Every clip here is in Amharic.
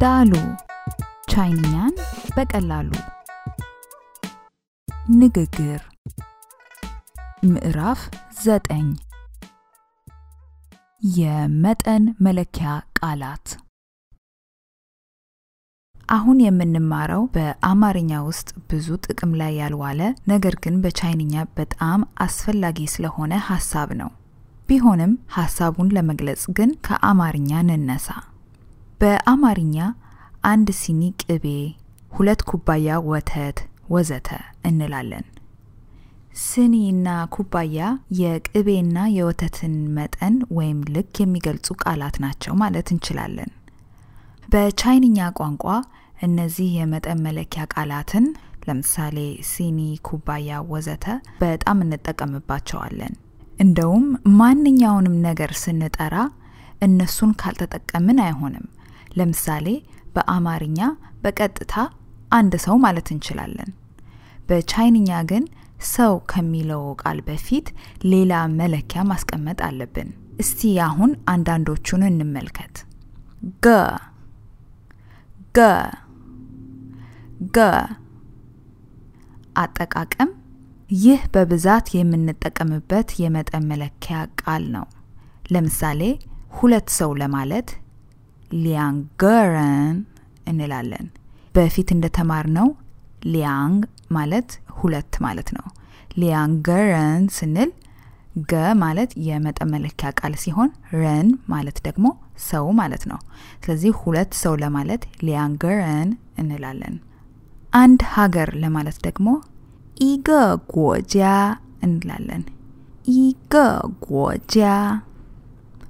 ዳሉ። ቻይንኛን በቀላሉ። ንግግር። ምዕራፍ ዘጠኝ። የመጠን መለኪያ ቃላት። አሁን የምንማረው በአማርኛ ውስጥ ብዙ ጥቅም ላይ ያልዋለ ነገር ግን በቻይንኛ በጣም አስፈላጊ ስለሆነ ሀሳብ ነው። ቢሆንም ሀሳቡን ለመግለጽ ግን ከአማርኛ እንነሳ። በአማርኛ አንድ ሲኒ ቅቤ፣ ሁለት ኩባያ ወተት ወዘተ እንላለን። ስኒና ኩባያ የቅቤና የወተትን መጠን ወይም ልክ የሚገልጹ ቃላት ናቸው ማለት እንችላለን። በቻይንኛ ቋንቋ እነዚህ የመጠን መለኪያ ቃላትን ለምሳሌ ሲኒ፣ ኩባያ ወዘተ በጣም እንጠቀምባቸዋለን። እንደውም ማንኛውንም ነገር ስንጠራ እነሱን ካልተጠቀምን አይሆንም። ለምሳሌ በአማርኛ በቀጥታ አንድ ሰው ማለት እንችላለን። በቻይንኛ ግን ሰው ከሚለው ቃል በፊት ሌላ መለኪያ ማስቀመጥ አለብን። እስቲ አሁን አንዳንዶቹን እንመልከት። ገ ገ ገ አጠቃቀም ይህ በብዛት የምንጠቀምበት የመጠን መለኪያ ቃል ነው። ለምሳሌ ሁለት ሰው ለማለት ሊያንገረን እንላለን። በፊት እንደተማርነው ሊያንግ ማለት ሁለት ማለት ነው። ሊያንገረን ስንል ገ ማለት የመጠን መለኪያ ቃል ሲሆን ረን ማለት ደግሞ ሰው ማለት ነው። ስለዚህ ሁለት ሰው ለማለት ሊያንገረን እንላለን። አንድ ሀገር ለማለት ደግሞ 一个国家 እንላለን። 一个国家。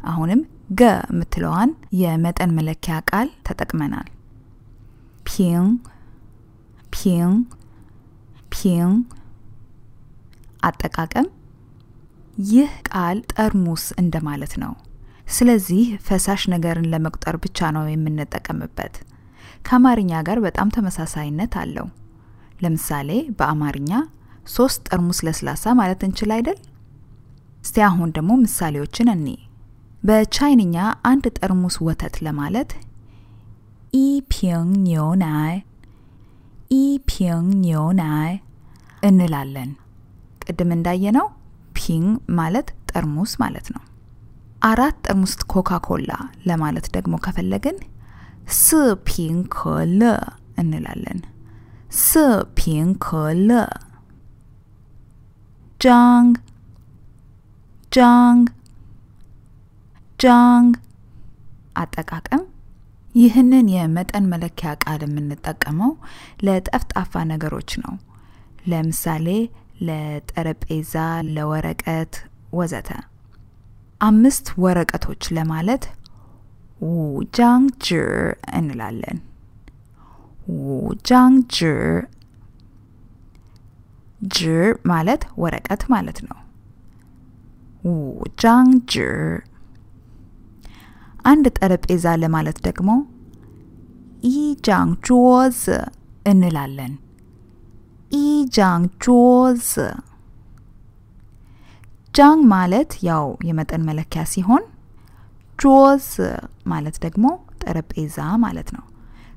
አሁንም 个 የምትለዋን የመጠን መለኪያ ቃል ተጠቅመናል። 瓶 瓶 瓶。 አጠቃቀም ይህ ቃል ጠርሙስ እንደማለት ነው። ስለዚህ ፈሳሽ ነገርን ለመቁጠር ብቻ ነው የምንጠቀምበት። ከአማርኛ ጋር በጣም ተመሳሳይነት አለው። ለምሳሌ በአማርኛ ሶስት ጠርሙስ ለስላሳ ማለት እንችል አይደል? እስቲ አሁን ደግሞ ምሳሌዎችን እንይ በቻይንኛ አንድ ጠርሙስ ወተት ለማለት 一瓶牛奶 一瓶牛奶 እንላለን። ቅድም እንዳየነው 瓶 ማለት ጠርሙስ ማለት ነው። አራት ጠርሙስ ኮካ ኮላ ለማለት ደግሞ ከፈለግን 四瓶可乐 እንላለን። 四瓶可乐。 张 张 张。 አጠቃቀም ይህንን የመጠን መለኪያ ቃል የምንጠቀመው ለጠፍጣፋ ነገሮች ነው። ለምሳሌ ለጠረጴዛ፣ ለወረቀት ወዘተ። አምስት ወረቀቶች ለማለት 五张纸 እንላለን። 五张纸 纸 ማለት ወረቀት ማለት ነው። 五张纸。 አንድ ጠረጴዛ ለማለት ደግሞ 一张桌子 እንላለን። 一张桌子。 张 ማለት ያው የመጠን መለኪያ ሲሆን 桌子 ማለት ደግሞ ጠረጴዛ ማለት ነው።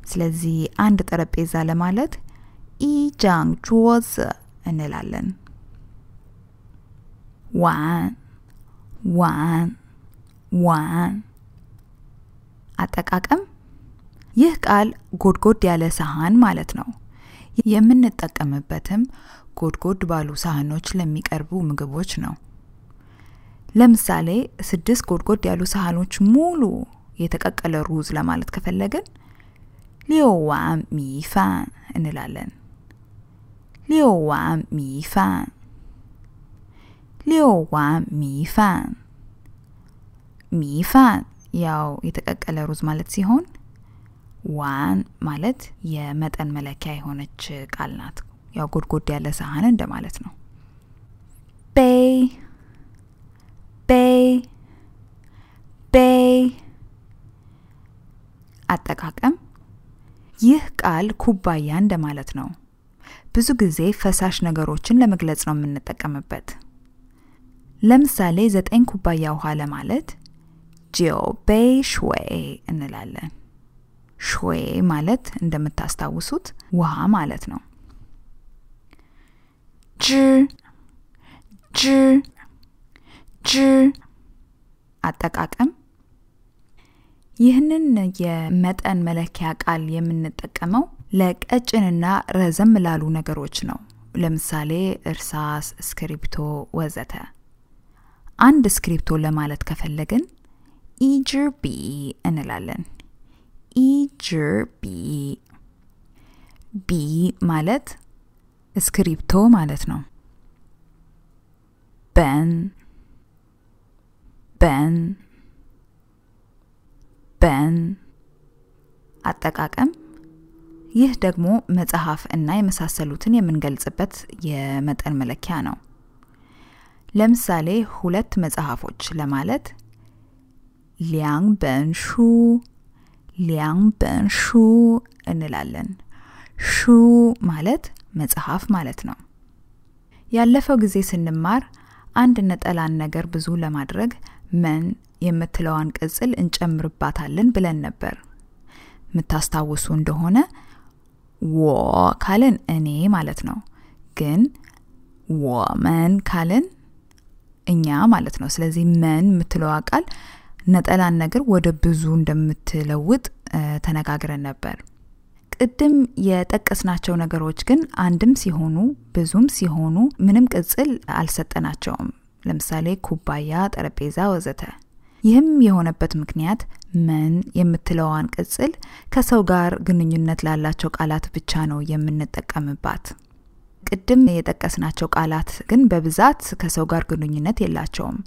ስለዚህ አንድ ጠረጴዛ ለማለት 一张桌子 እንላለን። 碗 碗 碗。 አጠቃቀም ይህ ቃል ጎድጎድ ያለ ሳህን ማለት ነው። የምንጠቀምበትም ጎድጎድ ባሉ ሳህኖች ለሚቀርቡ ምግቦች ነው። ለምሳሌ ስድስት ጎድጎድ ያሉ ሳህኖች ሙሉ የተቀቀለ ሩዝ ለማለት ከፈለግን 六碗米饭 እንላለን። 六碗米饭 六碗米饭 米饭 ያው የተቀቀለ ሩዝ ማለት ሲሆን 碗 ማለት የመጠን መለኪያ የሆነች ቃል ናት። ያው ጎድጎድ ያለ ሳህን እንደማለት ነው። 杯 杯 杯。 አጠቃቀም ይህ ቃል ኩባያ እንደማለት ነው። ብዙ ጊዜ ፈሳሽ ነገሮችን ለመግለጽ ነው የምንጠቀምበት። ለምሳሌ ዘጠኝ ኩባያ ውሃ ለማለት ጂዮ ቤይ ሽዌይ እንላለን። ሾዌ ማለት እንደምታስታውሱት ውሃ ማለት ነው። ጅ ጅ ጅ አጠቃቀም ይህንን የመጠን መለኪያ ቃል የምንጠቀመው ለቀጭንና ረዘም ላሉ ነገሮች ነው። ለምሳሌ እርሳስ፣ እስክሪፕቶ ወዘተ። አንድ እስክሪፕቶ ለማለት ከፈለግን 一支笔 እንላለን። 一支笔 笔 ማለት እስክሪፕቶ ማለት ነው። 本 አጠቃቀም ይህ ደግሞ መጽሐፍ እና የመሳሰሉትን የምንገልጽበት የመጠን መለኪያ ነው። ለምሳሌ ሁለት መጽሐፎች ለማለት ሊያንግ በንሹ ሊያንግ በንሹ እንላለን። ሹ ማለት መጽሐፍ ማለት ነው። ያለፈው ጊዜ ስንማር አንድ ነጠላን ነገር ብዙ ለማድረግ መን የምትለዋን ቅጽል እንጨምርባታለን ብለን ነበር። የምታስታውሱ እንደሆነ ወ ካልን እኔ ማለት ነው። ግን ወመን ካልን እኛ ማለት ነው። ስለዚህ መን የምትለዋ ቃል ነጠላን ነገር ወደ ብዙ እንደምትለውጥ ተነጋግረን ነበር። ቅድም የጠቀስናቸው ነገሮች ግን አንድም ሲሆኑ ብዙም ሲሆኑ ምንም ቅጽል አልሰጠናቸውም። ለምሳሌ ኩባያ፣ ጠረጴዛ ወዘተ። ይህም የሆነበት ምክንያት መን የምትለዋን ቅጽል ከሰው ጋር ግንኙነት ላላቸው ቃላት ብቻ ነው የምንጠቀምባት። ቅድም የጠቀስናቸው ቃላት ግን በብዛት ከሰው ጋር ግንኙነት የላቸውም።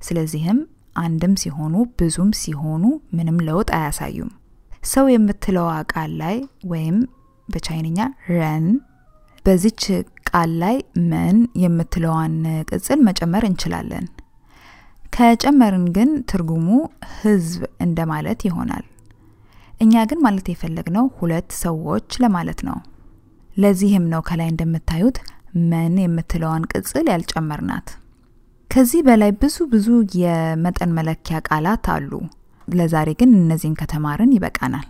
ስለዚህም አንድም ሲሆኑ ብዙም ሲሆኑ ምንም ለውጥ አያሳዩም። ሰው የምትለዋ ቃል ላይ ወይም በቻይንኛ ረን በዚች ቃል ላይ መን የምትለዋን ቅጽል መጨመር እንችላለን። ከጨመርን ግን ትርጉሙ ህዝብ እንደማለት ይሆናል። እኛ ግን ማለት የፈለግነው ሁለት ሰዎች ለማለት ነው። ለዚህም ነው ከላይ እንደምታዩት መን የምትለዋን ቅጽል ያልጨመርናት። ከዚህ በላይ ብዙ ብዙ የመጠን መለኪያ ቃላት አሉ። ለዛሬ ግን እነዚህን ከተማርን ይበቃናል።